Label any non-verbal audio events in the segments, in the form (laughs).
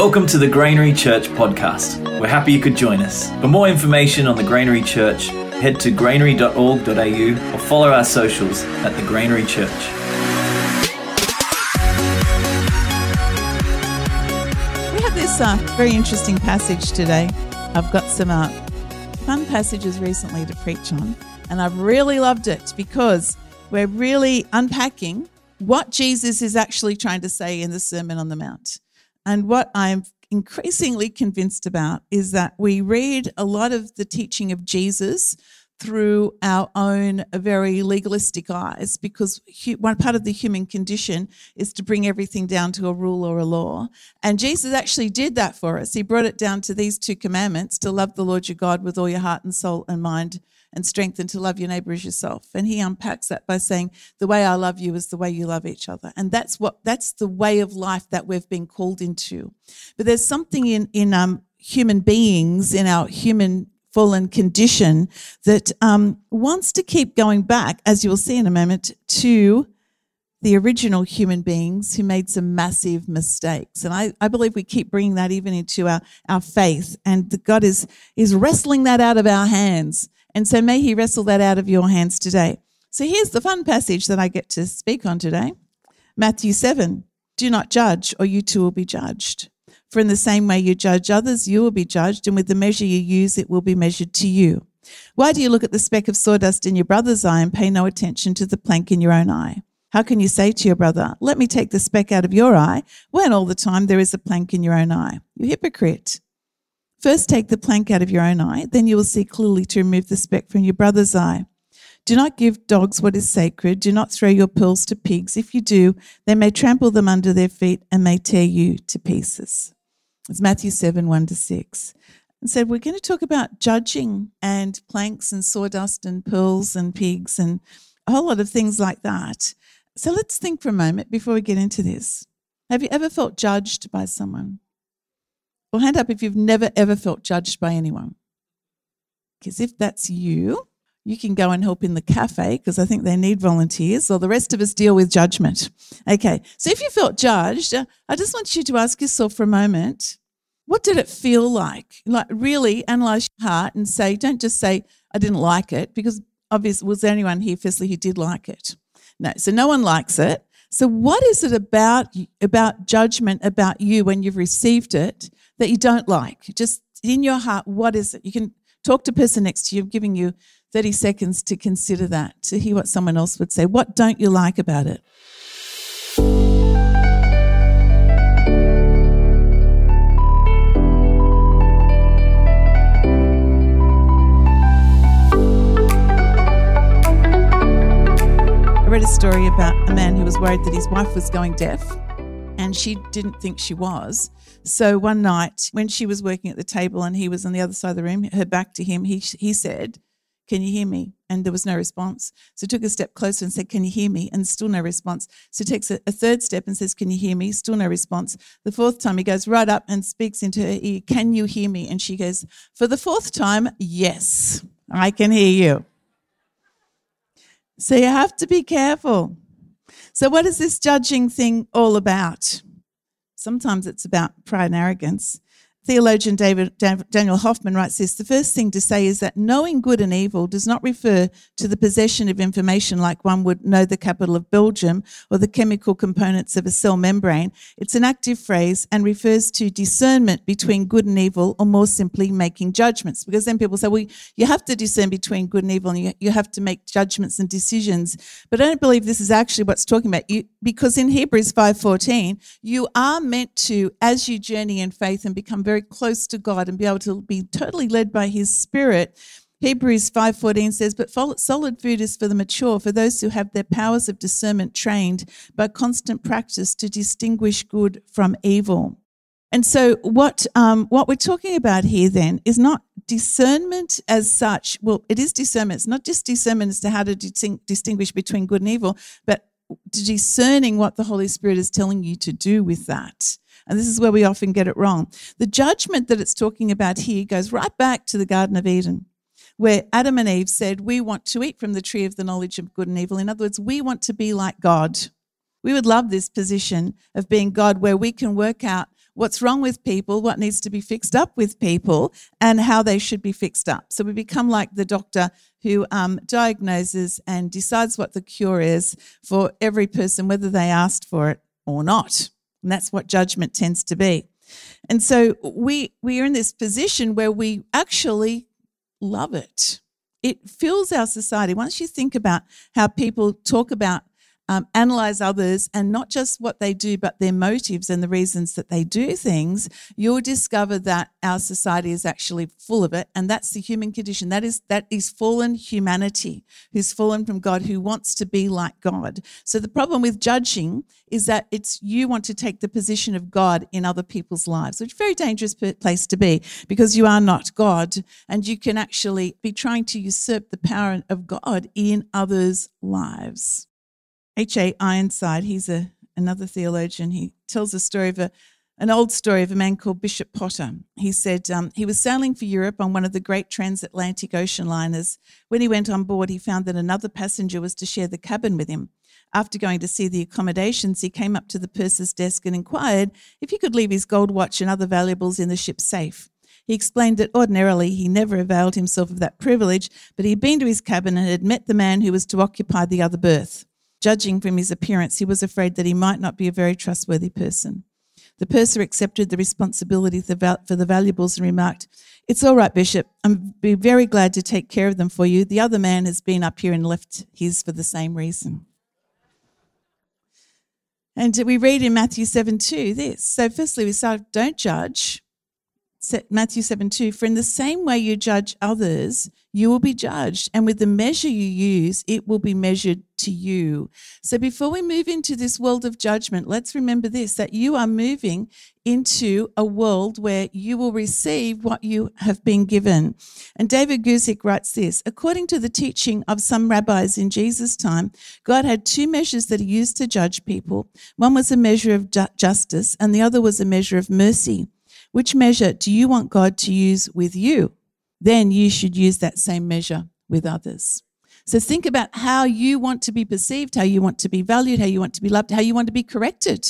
Welcome to the Granary Church podcast. We're happy you could join us. For more information on the Granary Church, head to granary.org.au or follow our socials at the Granary Church. We have this uh, very interesting passage today. I've got some uh, fun passages recently to preach on, and I've really loved it because we're really unpacking what Jesus is actually trying to say in the Sermon on the Mount. And what I'm increasingly convinced about is that we read a lot of the teaching of Jesus through our own very legalistic eyes because one part of the human condition is to bring everything down to a rule or a law. And Jesus actually did that for us. He brought it down to these two commandments to love the Lord your God with all your heart and soul and mind and strengthen to love your neighbor as yourself. And he unpacks that by saying, the way I love you is the way you love each other. And that's what that's the way of life that we've been called into. But there's something in in um, human beings, in our human fallen condition, that um, wants to keep going back, as you'll see in a moment, to the original human beings who made some massive mistakes. And I, I believe we keep bringing that even into our, our faith. And God is, is wrestling that out of our hands and so may He wrestle that out of your hands today. So here's the fun passage that I get to speak on today Matthew 7 Do not judge, or you too will be judged. For in the same way you judge others, you will be judged, and with the measure you use, it will be measured to you. Why do you look at the speck of sawdust in your brother's eye and pay no attention to the plank in your own eye? How can you say to your brother, Let me take the speck out of your eye, when all the time there is a plank in your own eye? You hypocrite. First, take the plank out of your own eye, then you will see clearly to remove the speck from your brother's eye. Do not give dogs what is sacred. Do not throw your pearls to pigs. If you do, they may trample them under their feet and may tear you to pieces. It's Matthew 7 1 to 6. And said, We're going to talk about judging and planks and sawdust and pearls and pigs and a whole lot of things like that. So let's think for a moment before we get into this. Have you ever felt judged by someone? Well, hand up if you've never ever felt judged by anyone. Because if that's you, you can go and help in the cafe because I think they need volunteers, or the rest of us deal with judgment. Okay, so if you felt judged, I just want you to ask yourself for a moment what did it feel like? Like, really analyze your heart and say, don't just say, I didn't like it, because obviously, was there anyone here, firstly, who did like it? No, so no one likes it. So, what is it about, about judgment about you when you've received it that you don't like? Just in your heart, what is it? You can talk to person next to you, I'm giving you 30 seconds to consider that, to hear what someone else would say. What don't you like about it? I read a story about a man who was worried that his wife was going deaf and she didn't think she was. So one night when she was working at the table and he was on the other side of the room, her back to him, he, he said, Can you hear me? And there was no response. So took a step closer and said, Can you hear me? And still no response. So takes a, a third step and says, Can you hear me? Still no response. The fourth time he goes right up and speaks into her ear, Can you hear me? And she goes, For the fourth time, yes, I can hear you. So you have to be careful. So, what is this judging thing all about? Sometimes it's about pride and arrogance. Theologian David, Daniel Hoffman writes this The first thing to say is that knowing good and evil does not refer to the possession of information like one would know the capital of Belgium or the chemical components of a cell membrane. It's an active phrase and refers to discernment between good and evil, or more simply, making judgments. Because then people say, well, you have to discern between good and evil and you, you have to make judgments and decisions. But I don't believe this is actually what's talking about. You, because in Hebrews 5.14, you are meant to, as you journey in faith and become very close to God and be able to be totally led by His Spirit. Hebrews 5:14 says, "But solid food is for the mature, for those who have their powers of discernment trained by constant practice to distinguish good from evil." And so, what um, what we're talking about here then is not discernment as such. Well, it is discernment. It's not just discernment as to how to distinguish between good and evil, but discerning what the Holy Spirit is telling you to do with that. And this is where we often get it wrong. The judgment that it's talking about here goes right back to the Garden of Eden, where Adam and Eve said, We want to eat from the tree of the knowledge of good and evil. In other words, we want to be like God. We would love this position of being God where we can work out what's wrong with people, what needs to be fixed up with people, and how they should be fixed up. So we become like the doctor who um, diagnoses and decides what the cure is for every person, whether they asked for it or not. And that's what judgment tends to be. And so we we are in this position where we actually love it. It fills our society. Once you think about how people talk about um, analyze others and not just what they do, but their motives and the reasons that they do things, you'll discover that our society is actually full of it. And that's the human condition. That is, that is fallen humanity who's fallen from God, who wants to be like God. So the problem with judging is that it's you want to take the position of God in other people's lives, which is a very dangerous place to be because you are not God and you can actually be trying to usurp the power of God in others' lives. H.A. Ironside, he's a, another theologian, he tells a story of a, an old story of a man called Bishop Potter. He said um, he was sailing for Europe on one of the great transatlantic ocean liners. When he went on board, he found that another passenger was to share the cabin with him. After going to see the accommodations, he came up to the purser's desk and inquired if he could leave his gold watch and other valuables in the ship's safe. He explained that ordinarily he never availed himself of that privilege, but he had been to his cabin and had met the man who was to occupy the other berth. Judging from his appearance, he was afraid that he might not be a very trustworthy person. The purser accepted the responsibility for the valuables and remarked, It's all right, Bishop. I'm be very glad to take care of them for you. The other man has been up here and left his for the same reason. And we read in Matthew 7 2 this. So, firstly, we start, don't judge. Matthew 7 2 For in the same way you judge others, you will be judged. And with the measure you use, it will be measured to you. So before we move into this world of judgment, let's remember this that you are moving into a world where you will receive what you have been given. And David Guzik writes this According to the teaching of some rabbis in Jesus' time, God had two measures that he used to judge people. One was a measure of ju- justice, and the other was a measure of mercy. Which measure do you want God to use with you? Then you should use that same measure with others. So think about how you want to be perceived, how you want to be valued, how you want to be loved, how you want to be corrected.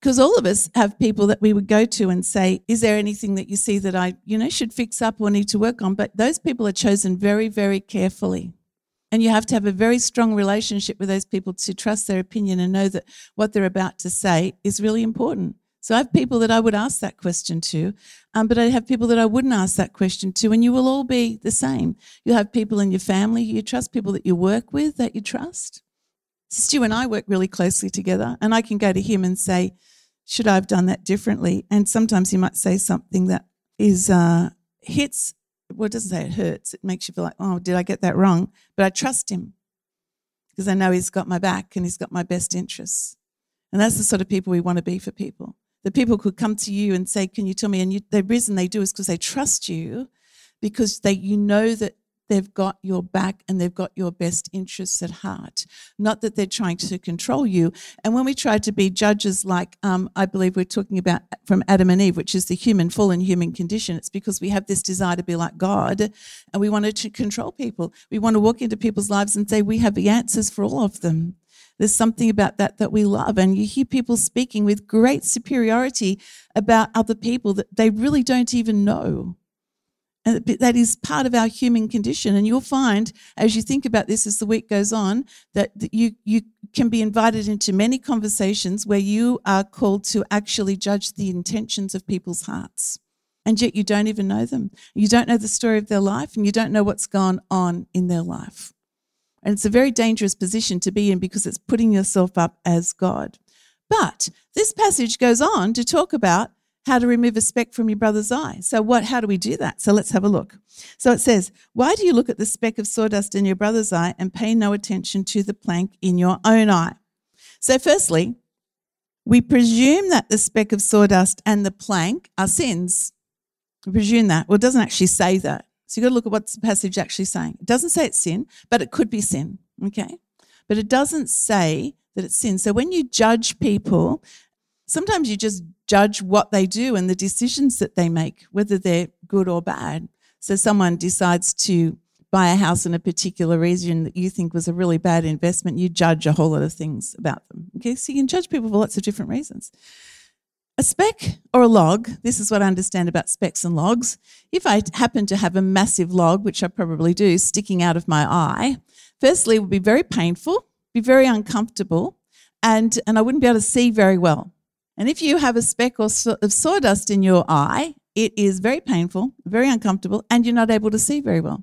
Because all of us have people that we would go to and say, Is there anything that you see that I, you know, should fix up or need to work on? But those people are chosen very, very carefully. And you have to have a very strong relationship with those people to trust their opinion and know that what they're about to say is really important. So I have people that I would ask that question to, um, but I have people that I wouldn't ask that question to, and you will all be the same. You'll have people in your family you trust, people that you work with that you trust. Stu and I work really closely together, and I can go to him and say, Should I have done that differently? And sometimes he might say something that is uh, hits, well, it doesn't say it hurts, it makes you feel like, Oh, did I get that wrong? But I trust him because I know he's got my back and he's got my best interests. And that's the sort of people we want to be for people that people could come to you and say, "Can you tell me?" And you, the reason they do is because they trust you, because they you know that they've got your back and they've got your best interests at heart. Not that they're trying to control you. And when we try to be judges, like um, I believe we're talking about from Adam and Eve, which is the human fallen human condition, it's because we have this desire to be like God, and we want to control people. We want to walk into people's lives and say we have the answers for all of them. There's something about that that we love. And you hear people speaking with great superiority about other people that they really don't even know. And that is part of our human condition. And you'll find, as you think about this as the week goes on, that you, you can be invited into many conversations where you are called to actually judge the intentions of people's hearts. And yet you don't even know them. You don't know the story of their life, and you don't know what's gone on in their life. And it's a very dangerous position to be in because it's putting yourself up as God. But this passage goes on to talk about how to remove a speck from your brother's eye. So what how do we do that? So let's have a look. So it says, "Why do you look at the speck of sawdust in your brother's eye and pay no attention to the plank in your own eye?" So firstly, we presume that the speck of sawdust and the plank are sins. We presume that. Well, it doesn't actually say that. So you've got to look at what the passage actually saying. It doesn't say it's sin, but it could be sin. Okay. But it doesn't say that it's sin. So when you judge people, sometimes you just judge what they do and the decisions that they make, whether they're good or bad. So someone decides to buy a house in a particular region that you think was a really bad investment, you judge a whole lot of things about them. Okay, so you can judge people for lots of different reasons. A speck or a log, this is what I understand about specks and logs. If I happen to have a massive log, which I probably do, sticking out of my eye, firstly, it would be very painful, be very uncomfortable, and, and I wouldn't be able to see very well. And if you have a speck or of sawdust in your eye, it is very painful, very uncomfortable, and you're not able to see very well.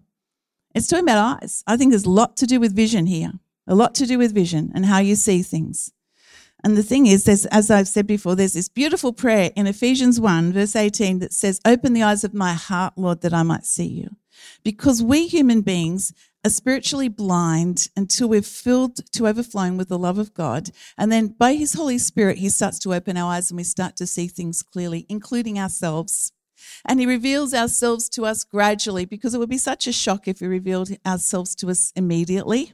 It's talking about eyes. I think there's a lot to do with vision here, a lot to do with vision and how you see things. And the thing is, there's, as I've said before, there's this beautiful prayer in Ephesians 1, verse 18, that says, Open the eyes of my heart, Lord, that I might see you. Because we human beings are spiritually blind until we're filled to overflowing with the love of God. And then by His Holy Spirit, He starts to open our eyes and we start to see things clearly, including ourselves. And He reveals ourselves to us gradually because it would be such a shock if He revealed ourselves to us immediately.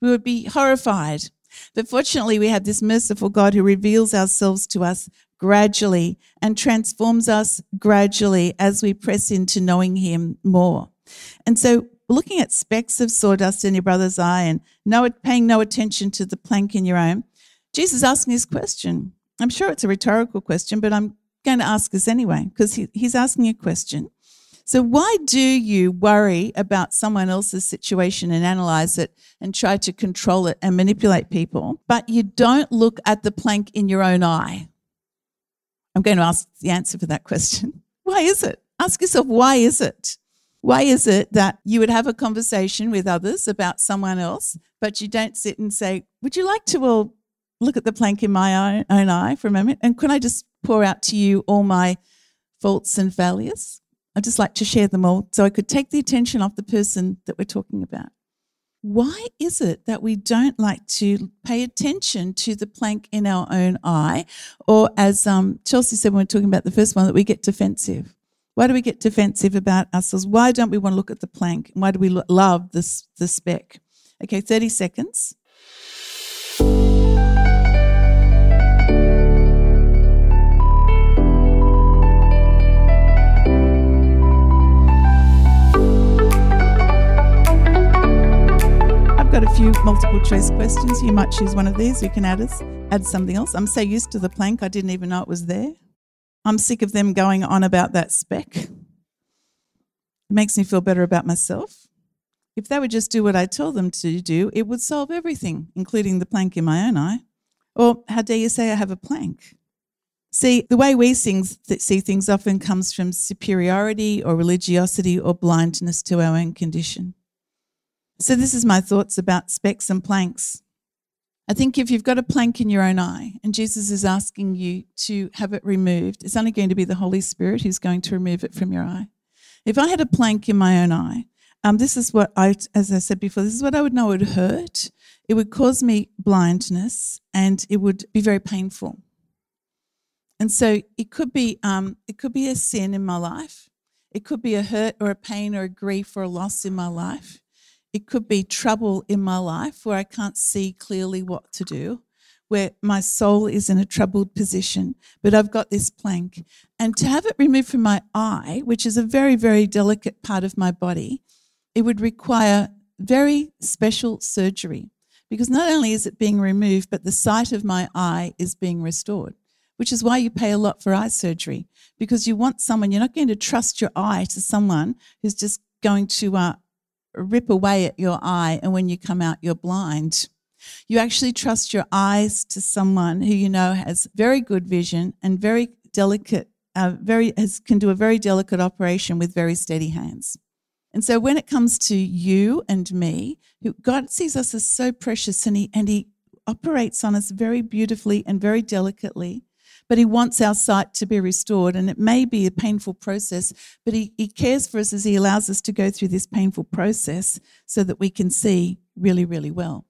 We would be horrified. But fortunately, we have this merciful God who reveals ourselves to us gradually and transforms us gradually as we press into knowing Him more. And so, looking at specks of sawdust in your brother's eye and no, paying no attention to the plank in your own, Jesus asking this question. I'm sure it's a rhetorical question, but I'm going to ask us anyway because he, he's asking a question. So, why do you worry about someone else's situation and analyze it and try to control it and manipulate people, but you don't look at the plank in your own eye? I'm going to ask the answer for that question. (laughs) Why is it? Ask yourself, why is it? Why is it that you would have a conversation with others about someone else, but you don't sit and say, Would you like to well, look at the plank in my own, own eye for a moment? And can I just pour out to you all my faults and failures? I just like to share them all so I could take the attention off the person that we're talking about. Why is it that we don't like to pay attention to the plank in our own eye? Or, as um, Chelsea said when we are talking about the first one, that we get defensive. Why do we get defensive about ourselves? Why don't we want to look at the plank? Why do we love this, the speck? Okay, 30 seconds. Got a few multiple choice questions. You might choose one of these. You can add us, add something else. I'm so used to the plank, I didn't even know it was there. I'm sick of them going on about that speck. It makes me feel better about myself. If they would just do what I tell them to do, it would solve everything, including the plank in my own eye. Or how dare you say I have a plank? See, the way we see things often comes from superiority or religiosity or blindness to our own condition. So, this is my thoughts about specks and planks. I think if you've got a plank in your own eye and Jesus is asking you to have it removed, it's only going to be the Holy Spirit who's going to remove it from your eye. If I had a plank in my own eye, um, this is what I, as I said before, this is what I would know would hurt. It would cause me blindness and it would be very painful. And so it could be, um, it could be a sin in my life. It could be a hurt or a pain or a grief or a loss in my life. It could be trouble in my life where I can't see clearly what to do, where my soul is in a troubled position, but I've got this plank. And to have it removed from my eye, which is a very, very delicate part of my body, it would require very special surgery because not only is it being removed, but the sight of my eye is being restored, which is why you pay a lot for eye surgery because you want someone, you're not going to trust your eye to someone who's just going to uh, rip away at your eye, and when you come out, you're blind. You actually trust your eyes to someone who you know has very good vision and very delicate, uh, very has, can do a very delicate operation with very steady hands. And so when it comes to you and me, God sees us as so precious and he, and he operates on us very beautifully and very delicately but he wants our sight to be restored. And it may be a painful process, but he, he cares for us as he allows us to go through this painful process so that we can see really, really well.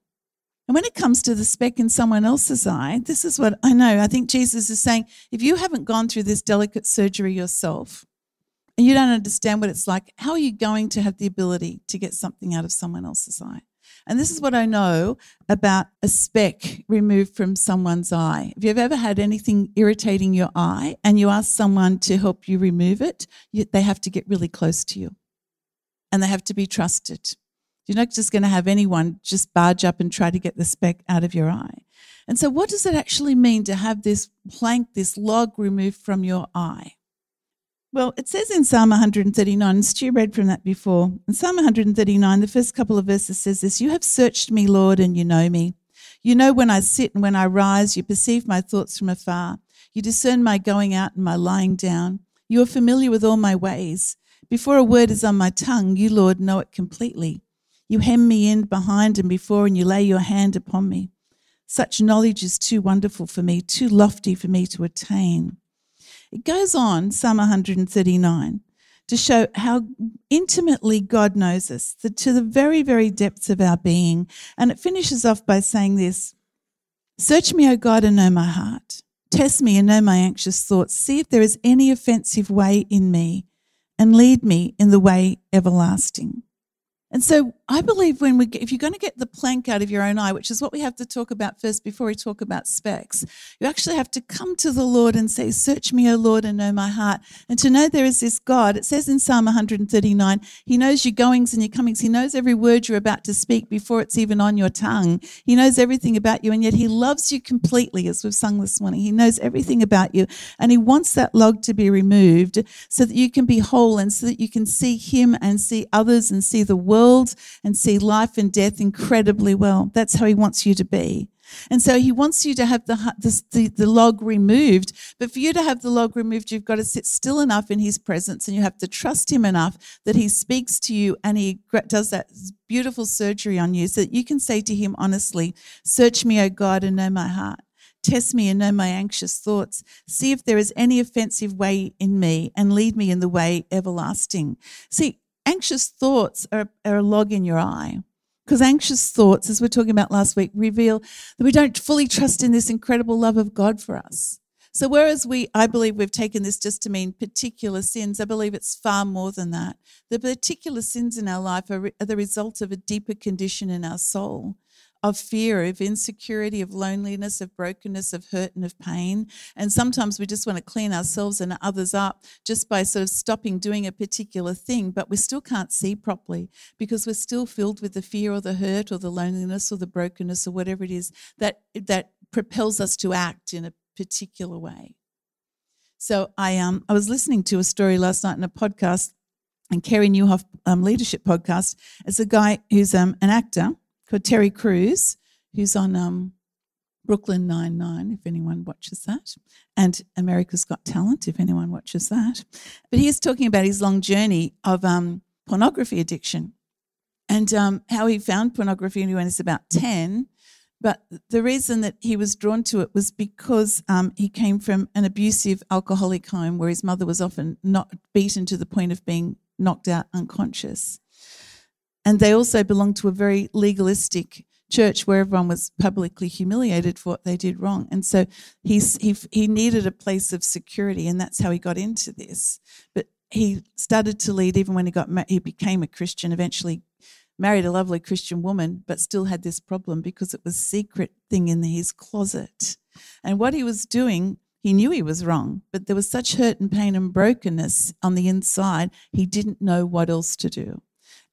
And when it comes to the speck in someone else's eye, this is what I know. I think Jesus is saying if you haven't gone through this delicate surgery yourself and you don't understand what it's like, how are you going to have the ability to get something out of someone else's eye? And this is what I know about a speck removed from someone's eye. If you've ever had anything irritating your eye and you ask someone to help you remove it, you, they have to get really close to you and they have to be trusted. You're not just going to have anyone just barge up and try to get the speck out of your eye. And so, what does it actually mean to have this plank, this log removed from your eye? Well, it says in Psalm 139, Stu read from that before. In Psalm 139, the first couple of verses says this You have searched me, Lord, and you know me. You know when I sit and when I rise, you perceive my thoughts from afar. You discern my going out and my lying down. You are familiar with all my ways. Before a word is on my tongue, you, Lord, know it completely. You hem me in behind and before, and you lay your hand upon me. Such knowledge is too wonderful for me, too lofty for me to attain. It goes on, Psalm 139, to show how intimately God knows us, to the very, very depths of our being. And it finishes off by saying this Search me, O God, and know my heart. Test me and know my anxious thoughts. See if there is any offensive way in me, and lead me in the way everlasting. And so I believe when we, if you're going to get the plank out of your own eye, which is what we have to talk about first before we talk about specks, you actually have to come to the Lord and say, "Search me, O Lord, and know my heart." And to know there is this God. It says in Psalm 139, He knows your goings and your comings. He knows every word you're about to speak before it's even on your tongue. He knows everything about you, and yet He loves you completely, as we've sung this morning. He knows everything about you, and He wants that log to be removed so that you can be whole and so that you can see Him and see others and see the world and see life and death incredibly well. That's how he wants you to be. And so he wants you to have the, the, the, log removed. But for you to have the log removed, you've got to sit still enough in his presence and you have to trust him enough that he speaks to you and he does that beautiful surgery on you so that you can say to him honestly, Search me, O God, and know my heart. Test me and know my anxious thoughts. See if there is any offensive way in me and lead me in the way everlasting. See, anxious thoughts are, are a log in your eye. Because anxious thoughts, as we are talking about last week, reveal that we don't fully trust in this incredible love of God for us. So, whereas we, I believe we've taken this just to mean particular sins, I believe it's far more than that. The particular sins in our life are, are the result of a deeper condition in our soul of fear, of insecurity, of loneliness, of brokenness, of hurt, and of pain. And sometimes we just want to clean ourselves and others up just by sort of stopping doing a particular thing, but we still can't see properly because we're still filled with the fear or the hurt or the loneliness or the brokenness or whatever it is that, that propels us to act in a particular way. So I um I was listening to a story last night in a podcast, and Carey Nieuwhof um, leadership podcast. It's a guy who's um, an actor called Terry Crews, who's on um, Brooklyn Nine Nine, if anyone watches that, and America's Got Talent, if anyone watches that. But he is talking about his long journey of um, pornography addiction and um, how he found pornography when he was about 10. But the reason that he was drawn to it was because um, he came from an abusive alcoholic home where his mother was often not beaten to the point of being knocked out unconscious. And they also belonged to a very legalistic church where everyone was publicly humiliated for what they did wrong. And so he's, he, he needed a place of security, and that's how he got into this. But he started to lead even when he got he became a Christian. Eventually, married a lovely Christian woman, but still had this problem because it was a secret thing in his closet. And what he was doing, he knew he was wrong, but there was such hurt and pain and brokenness on the inside, he didn't know what else to do.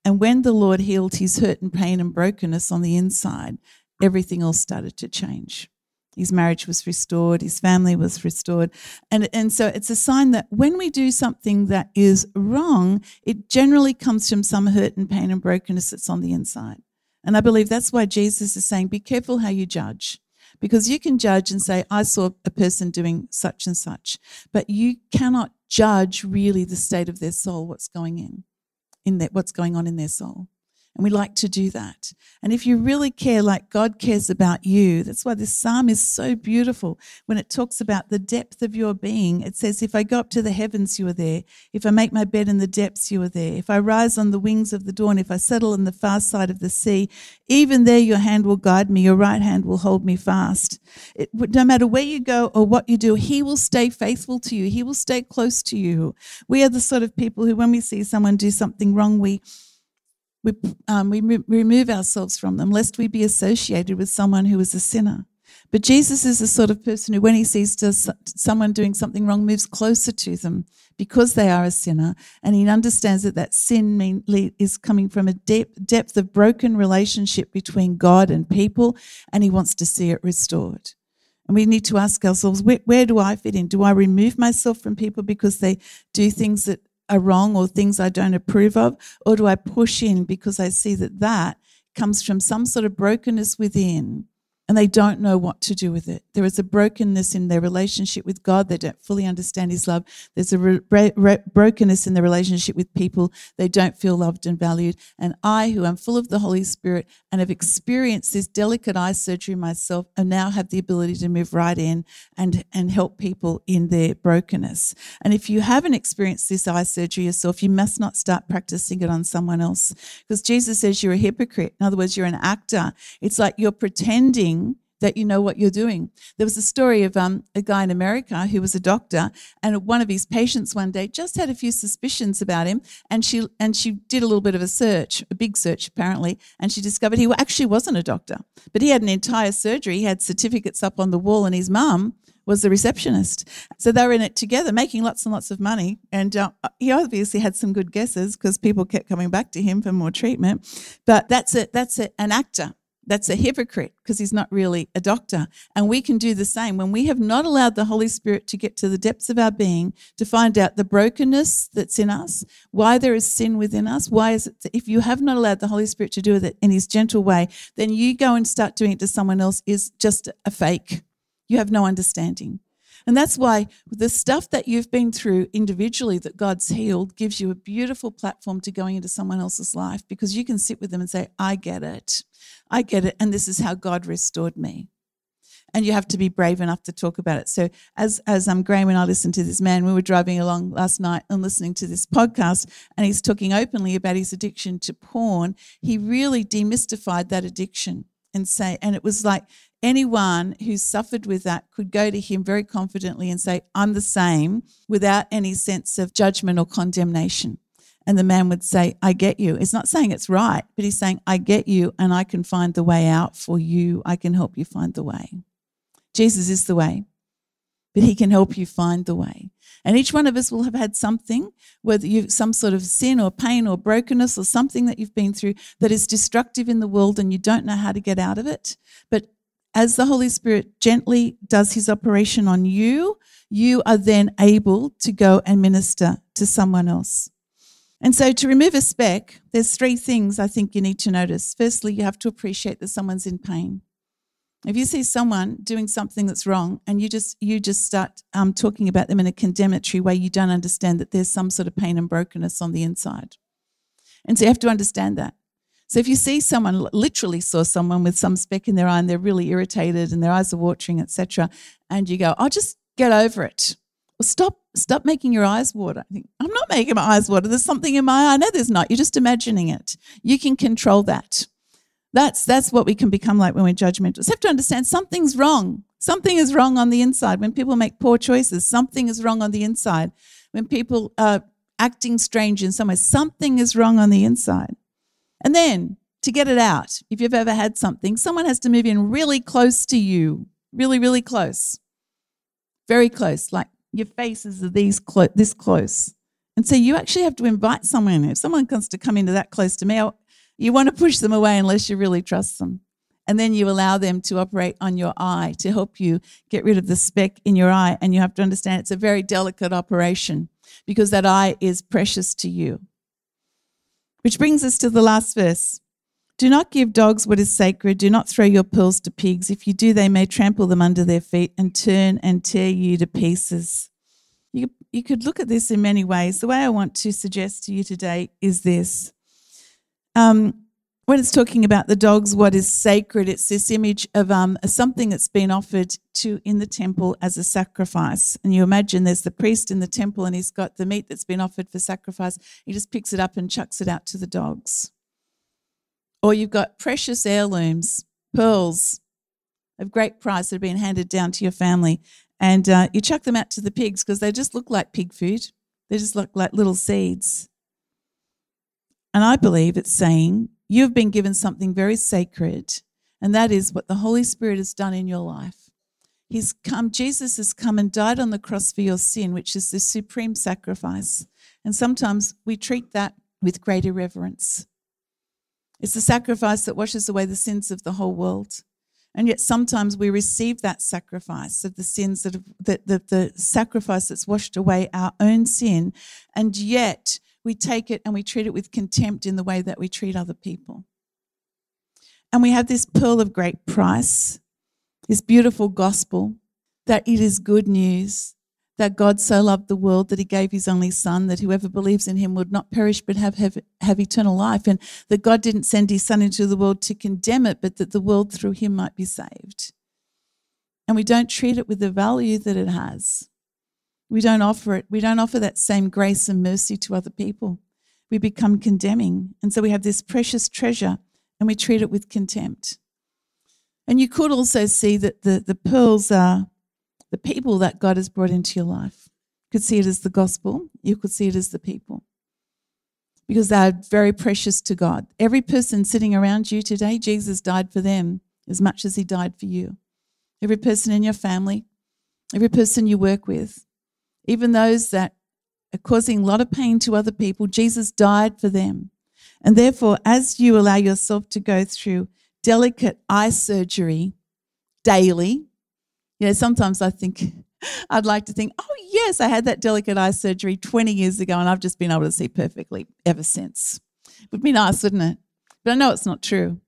And when the Lord healed his hurt and pain and brokenness on the inside, everything else started to change. His marriage was restored, his family was restored. And, and so it's a sign that when we do something that is wrong, it generally comes from some hurt and pain and brokenness that's on the inside. And I believe that's why Jesus is saying, be careful how you judge. Because you can judge and say, I saw a person doing such and such, but you cannot judge really the state of their soul, what's going in in that what's going on in their soul. And we like to do that. And if you really care like God cares about you, that's why this psalm is so beautiful. When it talks about the depth of your being, it says, If I go up to the heavens, you are there. If I make my bed in the depths, you are there. If I rise on the wings of the dawn, if I settle on the far side of the sea, even there your hand will guide me, your right hand will hold me fast. It, no matter where you go or what you do, He will stay faithful to you, He will stay close to you. We are the sort of people who, when we see someone do something wrong, we we, um, we remove ourselves from them lest we be associated with someone who is a sinner. But Jesus is the sort of person who, when he sees someone doing something wrong, moves closer to them because they are a sinner. And he understands that that sin mean, is coming from a depth, depth of broken relationship between God and people, and he wants to see it restored. And we need to ask ourselves, where, where do I fit in? Do I remove myself from people because they do things that are wrong or things I don't approve of? Or do I push in because I see that that comes from some sort of brokenness within and they don't know what to do with it. There is a brokenness in their relationship with God. They don't fully understand His love. There's a re- re- brokenness in the relationship with people. They don't feel loved and valued. And I, who am full of the Holy Spirit and have experienced this delicate eye surgery myself, and now have the ability to move right in and, and help people in their brokenness. And if you haven't experienced this eye surgery yourself, you must not start practicing it on someone else. Because Jesus says you're a hypocrite. In other words, you're an actor. It's like you're pretending that you know what you're doing. There was a story of um, a guy in America who was a doctor, and one of his patients one day just had a few suspicions about him, and she and she did a little bit of a search, a big search apparently, and she discovered he actually wasn't a doctor, but he had an entire surgery. He had certificates up on the wall, and his mum was the receptionist. So they were in it together, making lots and lots of money. And uh, he obviously had some good guesses because people kept coming back to him for more treatment. But that's it. That's an actor that's a hypocrite because he's not really a doctor. And we can do the same. When we have not allowed the Holy Spirit to get to the depths of our being, to find out the brokenness that's in us, why there is sin within us, why is it, if you have not allowed the Holy Spirit to do it in his gentle way, then you go and start doing it to someone else is just a fake. You have no understanding. And that's why the stuff that you've been through individually that God's healed gives you a beautiful platform to going into someone else's life because you can sit with them and say, I get it. I get it. And this is how God restored me. And you have to be brave enough to talk about it. So, as as um, Graham and I listened to this man, we were driving along last night and listening to this podcast, and he's talking openly about his addiction to porn. He really demystified that addiction and say, and it was like anyone who suffered with that could go to him very confidently and say, I'm the same, without any sense of judgment or condemnation. And the man would say, I get you. It's not saying it's right, but he's saying, I get you and I can find the way out for you. I can help you find the way. Jesus is the way, but he can help you find the way. And each one of us will have had something, whether you've some sort of sin or pain or brokenness or something that you've been through that is destructive in the world and you don't know how to get out of it. But as the Holy Spirit gently does his operation on you, you are then able to go and minister to someone else. And so to remove a speck, there's three things I think you need to notice. Firstly, you have to appreciate that someone's in pain. If you see someone doing something that's wrong and you just you just start um, talking about them in a condemnatory way, you don't understand that there's some sort of pain and brokenness on the inside. And so you have to understand that. So if you see someone, literally saw someone with some speck in their eye and they're really irritated and their eyes are watering, etc., and you go, "I'll oh, just get over it." Stop, stop making your eyes water. I think I'm not making my eyes water. There's something in my eye. No, there's not. You're just imagining it. You can control that. That's that's what we can become like when we're judgmental. You have to understand something's wrong. Something is wrong on the inside. When people make poor choices, something is wrong on the inside. When people are acting strange in some way, something is wrong on the inside. And then to get it out, if you've ever had something, someone has to move in really close to you, really, really close, very close, like your faces are these clo- this close. And so you actually have to invite someone. If someone comes to come into that close to me, you want to push them away unless you really trust them. And then you allow them to operate on your eye to help you get rid of the speck in your eye. And you have to understand it's a very delicate operation because that eye is precious to you. Which brings us to the last verse. Do not give dogs what is sacred. Do not throw your pearls to pigs. If you do, they may trample them under their feet and turn and tear you to pieces. You, you could look at this in many ways. The way I want to suggest to you today is this. Um, when it's talking about the dogs, what is sacred, it's this image of um, something that's been offered to in the temple as a sacrifice. And you imagine there's the priest in the temple and he's got the meat that's been offered for sacrifice. He just picks it up and chucks it out to the dogs. Or you've got precious heirlooms, pearls of great price that have been handed down to your family. And uh, you chuck them out to the pigs because they just look like pig food. They just look like little seeds. And I believe it's saying You've been given something very sacred, and that is what the Holy Spirit has done in your life. He's come, Jesus has come and died on the cross for your sin, which is the supreme sacrifice. And sometimes we treat that with great irreverence. It's the sacrifice that washes away the sins of the whole world. And yet sometimes we receive that sacrifice of the sins that, that the, the sacrifice that's washed away our own sin. And yet we take it and we treat it with contempt in the way that we treat other people. And we have this pearl of great price, this beautiful gospel that it is good news that God so loved the world that he gave his only son, that whoever believes in him would not perish but have, have, have eternal life, and that God didn't send his son into the world to condemn it, but that the world through him might be saved. And we don't treat it with the value that it has. We don't offer it. We don't offer that same grace and mercy to other people. We become condemning. And so we have this precious treasure and we treat it with contempt. And you could also see that the, the pearls are the people that God has brought into your life. You could see it as the gospel, you could see it as the people. Because they are very precious to God. Every person sitting around you today, Jesus died for them as much as he died for you. Every person in your family, every person you work with, even those that are causing a lot of pain to other people, Jesus died for them. And therefore, as you allow yourself to go through delicate eye surgery daily, you know, sometimes I think (laughs) I'd like to think, oh, yes, I had that delicate eye surgery 20 years ago and I've just been able to see perfectly ever since. It would be nice, wouldn't it? But I know it's not true.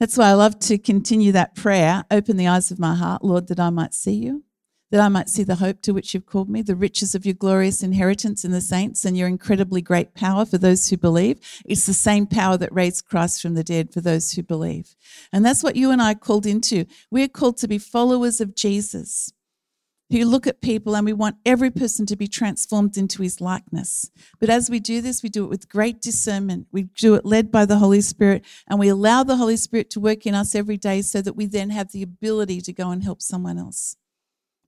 That's why I love to continue that prayer open the eyes of my heart, Lord, that I might see you that I might see the hope to which you've called me, the riches of your glorious inheritance in the saints, and your incredibly great power for those who believe. It's the same power that raised Christ from the dead for those who believe. And that's what you and I are called into. We're called to be followers of Jesus who look at people and we want every person to be transformed into his likeness. But as we do this, we do it with great discernment. We do it led by the Holy Spirit and we allow the Holy Spirit to work in us every day so that we then have the ability to go and help someone else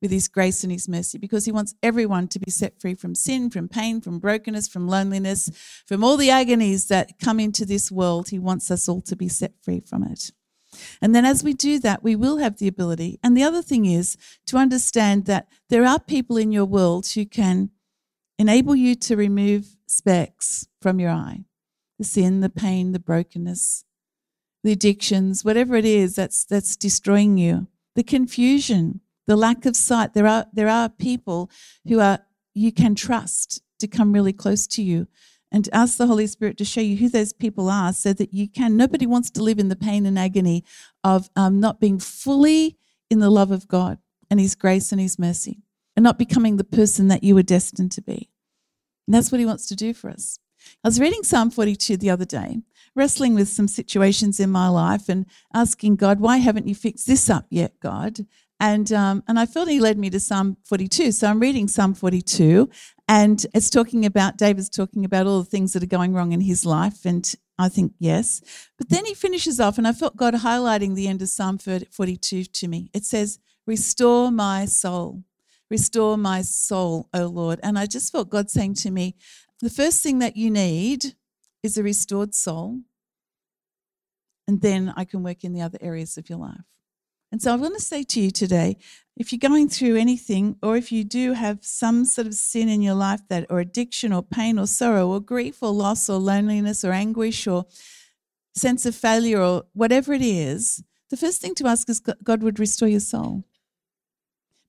with His grace and His mercy because He wants everyone to be set free from sin, from pain, from brokenness, from loneliness, from all the agonies that come into this world. He wants us all to be set free from it. And then as we do that, we will have the ability. And the other thing is to understand that there are people in your world who can enable you to remove specks from your eye the sin, the pain, the brokenness, the addictions, whatever it is that's, that's destroying you, the confusion, the lack of sight. There are there are people who are you can trust to come really close to you and ask the Holy Spirit to show you who those people are so that you can. Nobody wants to live in the pain and agony of um, not being fully in the love of God and His grace and His mercy and not becoming the person that you were destined to be. And that's what He wants to do for us. I was reading Psalm 42 the other day, wrestling with some situations in my life and asking God, why haven't you fixed this up yet, God? And, um, and I felt he led me to Psalm 42. So I'm reading Psalm 42, and it's talking about, David's talking about all the things that are going wrong in his life. And I think, yes. But then he finishes off, and I felt God highlighting the end of Psalm 42 to me. It says, Restore my soul. Restore my soul, O Lord. And I just felt God saying to me, the first thing that you need is a restored soul. And then I can work in the other areas of your life. And so I want to say to you today if you're going through anything, or if you do have some sort of sin in your life that, or addiction, or pain, or sorrow, or grief, or loss, or loneliness, or anguish, or sense of failure, or whatever it is, the first thing to ask is God would restore your soul.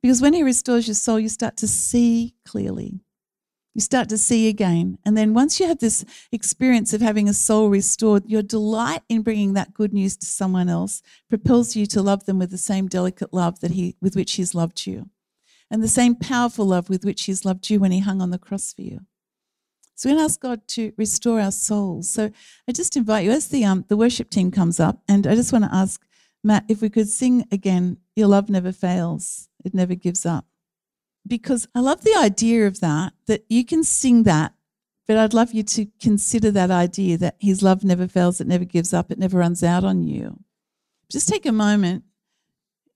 Because when He restores your soul, you start to see clearly you start to see again. And then once you have this experience of having a soul restored, your delight in bringing that good news to someone else propels you to love them with the same delicate love that he with which he's loved you. And the same powerful love with which he's loved you when he hung on the cross for you. So we ask God to restore our souls. So I just invite you as the um, the worship team comes up, and I just want to ask Matt if we could sing again, Your Love Never Fails, It Never Gives Up because I love the idea of that, that you can sing that, but I'd love you to consider that idea that His love never fails, it never gives up, it never runs out on you. Just take a moment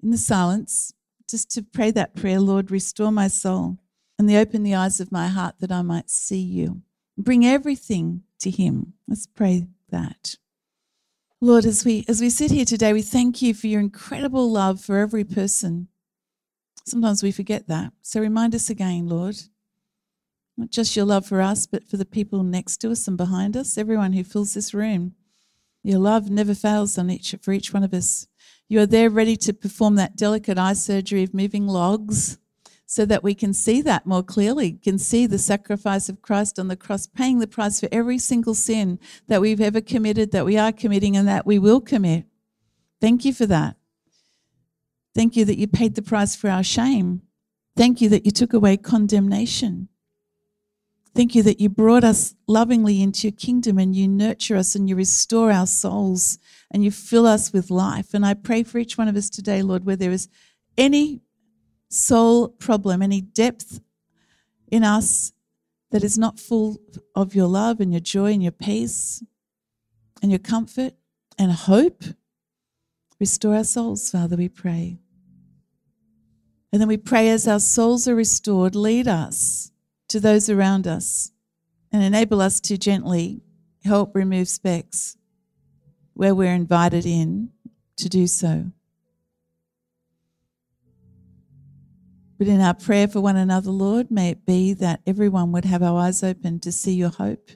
in the silence just to pray that prayer Lord, restore my soul and open the eyes of my heart that I might see you. Bring everything to Him. Let's pray that. Lord, as we as we sit here today, we thank you for your incredible love for every person Sometimes we forget that. So remind us again, Lord, not just your love for us, but for the people next to us and behind us, everyone who fills this room. Your love never fails on each for each one of us. You are there ready to perform that delicate eye surgery of moving logs so that we can see that more clearly, can see the sacrifice of Christ on the cross, paying the price for every single sin that we've ever committed, that we are committing, and that we will commit. Thank you for that. Thank you that you paid the price for our shame. Thank you that you took away condemnation. Thank you that you brought us lovingly into your kingdom and you nurture us and you restore our souls and you fill us with life. And I pray for each one of us today, Lord, where there is any soul problem, any depth in us that is not full of your love and your joy and your peace and your comfort and hope. Restore our souls, Father, we pray. And then we pray as our souls are restored, lead us to those around us and enable us to gently help remove specks where we're invited in to do so. But in our prayer for one another, Lord, may it be that everyone would have our eyes open to see your hope,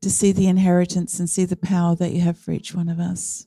to see the inheritance and see the power that you have for each one of us.